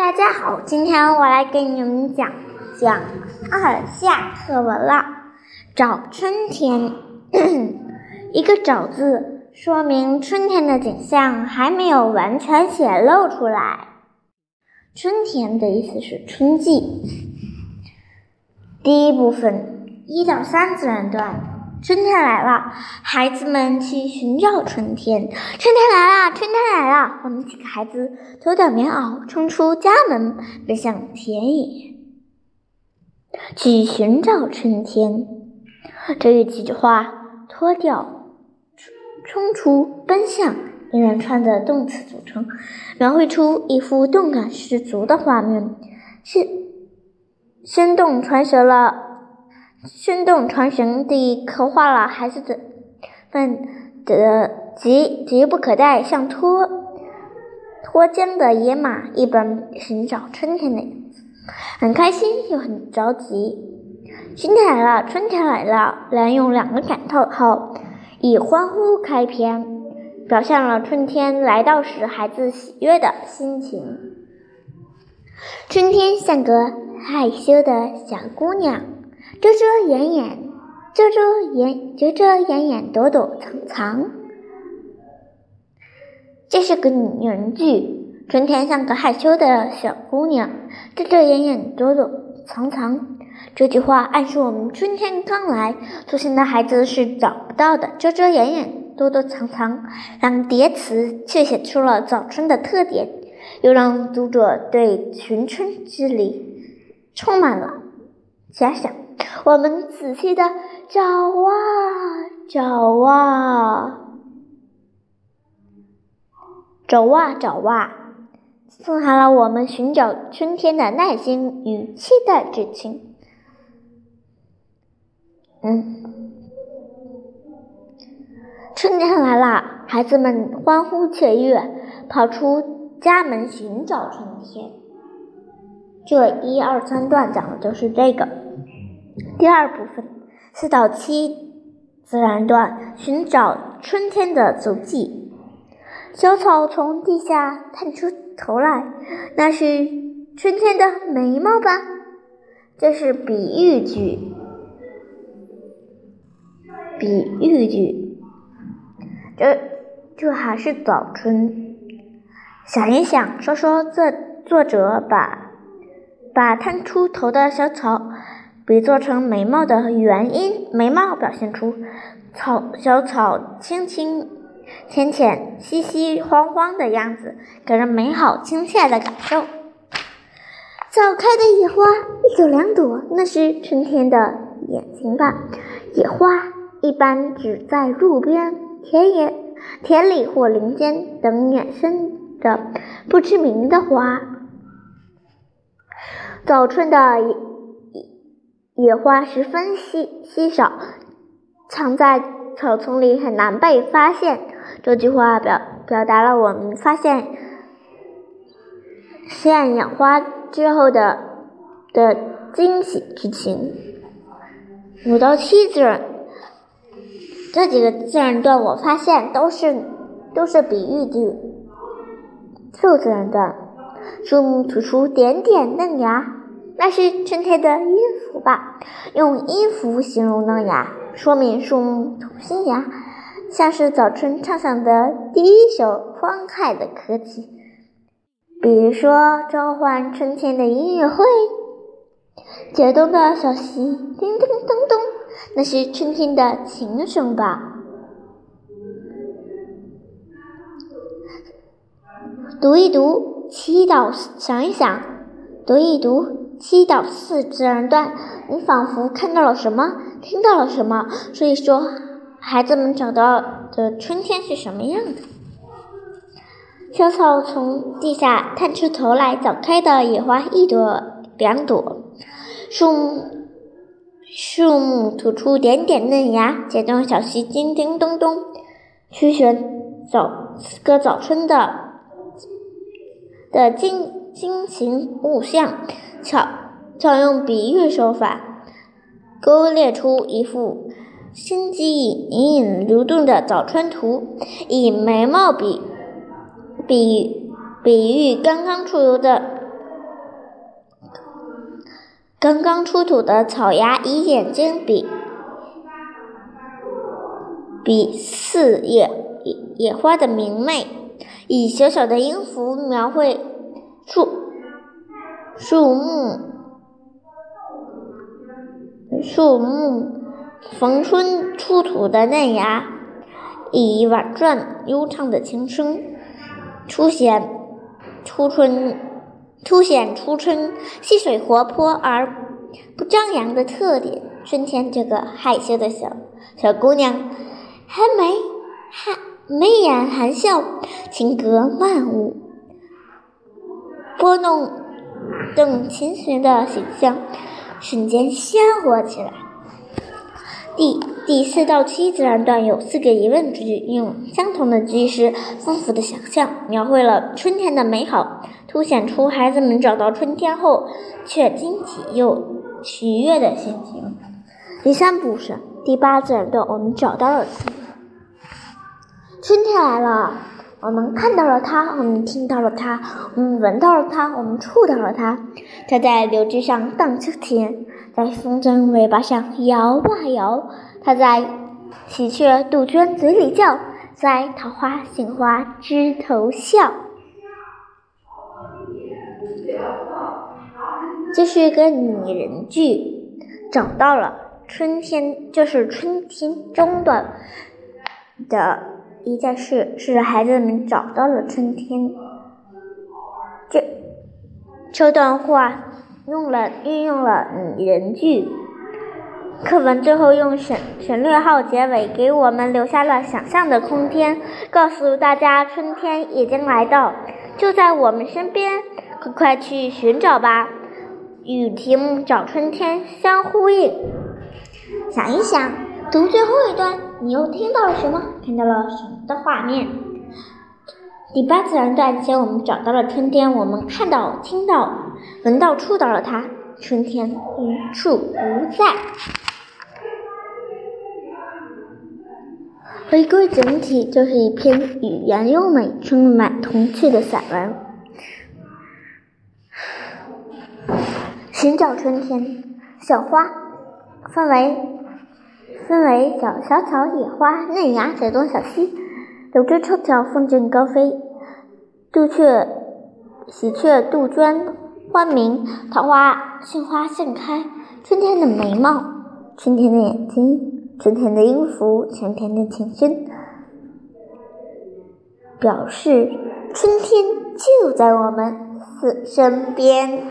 大家好，今天我来给你们讲讲二下课文了。早春天，一个“早”字，说明春天的景象还没有完全显露出来。春天的意思是春季。第一部分一到三自然段。春天来了，孩子们去寻找春天。春天来了，春天来了，我们几个孩子脱掉棉袄，冲出家门，奔向田野，去寻找春天。这一句话，脱掉、冲出、奔向，一连串的动词组成，描绘出一幅动感十足的画面，是生动传神了。生动传神地刻画了孩子的们的急急不可待，像脱脱缰的野马一般寻找春天的样子，很开心又很着急。春天来了，春天来了，连用两个感叹号，以欢呼开篇，表现了春天来到时孩子喜悦的心情。春天像个害羞的小姑娘。遮遮掩掩，遮遮掩遮遮掩掩，躲躲藏藏。这是个拟人句。春天像个害羞的小姑娘，遮遮掩掩，躲躲藏藏。这句话暗示我们春天刚来，粗心的孩子是找不到的。遮遮掩掩，躲躲藏藏，让叠词却写出了早春的特点，又让读者对寻春之旅充满了遐想。我们仔细的找啊找啊，找啊找啊，送来了我们寻找春天的耐心与期待之情。嗯，春天来了，孩子们欢呼雀跃，跑出家门寻找春天。这一二三段讲的就是这个。第二部分四到七自然段寻找春天的足迹。小草从地下探出头来，那是春天的眉毛吧？这是比喻句。比喻句，这这还是早春。想一想，说说这作者把把探出头的小草。比做成眉毛的原因，眉毛表现出草小草青青、浅浅、稀稀黄黄的样子，给人美好亲切的感受。早开的野花，一朵两朵，那是春天的眼睛吧？野花一般只在路边、田野、田里或林间等衍生的不知名的花。早春的。野花十分稀稀少，藏在草丛里很难被发现。这句话表表达了我们发现现野花之后的的惊喜之情。五到七自然这几个自然段，我发现都是都是比喻句。六自然段，树木吐出点点嫩芽。那是春天的音符吧？用音符形容嫩芽，说明树木吐新芽，像是早春唱响的第一首欢快的歌曲。比如说召唤春天的音乐会，解冻的小溪叮叮咚咚，那是春天的琴声吧？读一读，祈祷，想一想，读一读。七到四自然段，你仿佛看到了什么，听到了什么。所以说，孩子们找到的春天是什么样的？小草从地下探出头来，早开的野花一朵两朵，树木树木吐出点点嫩芽，解冻小溪叮叮咚咚，曲旋早个早春的的惊惊情物象。巧巧用比喻手法，勾勒出一幅生机隐隐流动的早春图。以眉毛比比比喻刚刚出炉的刚刚出土的草芽以眼睛比比四野野花的明媚，以小小的音符描绘出树木树木逢春出土的嫩芽，以婉转悠长的琴声凸显初春凸显初春溪水活泼而不张扬的特点。春天这个害羞的小小姑娘。还眉含眉眼含笑，情歌曼舞，拨弄动琴弦的形象瞬间鲜活起来。第第四到七自然段有四个疑问句，用相同的句式、丰富的想象，描绘了春天的美好，凸显出孩子们找到春天后却惊喜又喜悦的心情。第三部分第八自然段，我们找到了。春天来了，我们看到了它，我们听到了它，我们闻到了它，我们触到了它。它在柳枝上荡秋千，在风筝尾巴上摇啊摇。它在喜鹊、杜鹃嘴里叫，在桃花、杏花枝头笑。这是一个拟人句，找到了春天，就是春天中的的。一件事是孩子们找到了春天。这这段话用了运用了拟人句。课文最后用省省略号结尾，给我们留下了想象的空间，告诉大家春天已经来到，就在我们身边，快快去寻找吧。与题目“找春天”相呼应。想一想，读最后一段。你又听到了什么？看到了什么的画面？第八自然段写我们找到了春天，我们看到、听到、闻到、触到了它。春天无处不在。回归整体，就是一篇语言优美、充满童趣的散文。寻找春天，小花分为。分为小小草、野花、嫩芽、小东、小西，柳枝抽条，风筝高飞，杜鹃、喜鹊、杜鹃欢鸣，桃花、杏花盛开。春天的眉毛，春天的眼睛，春天的音符，春天的琴声，表示春天就在我们身边。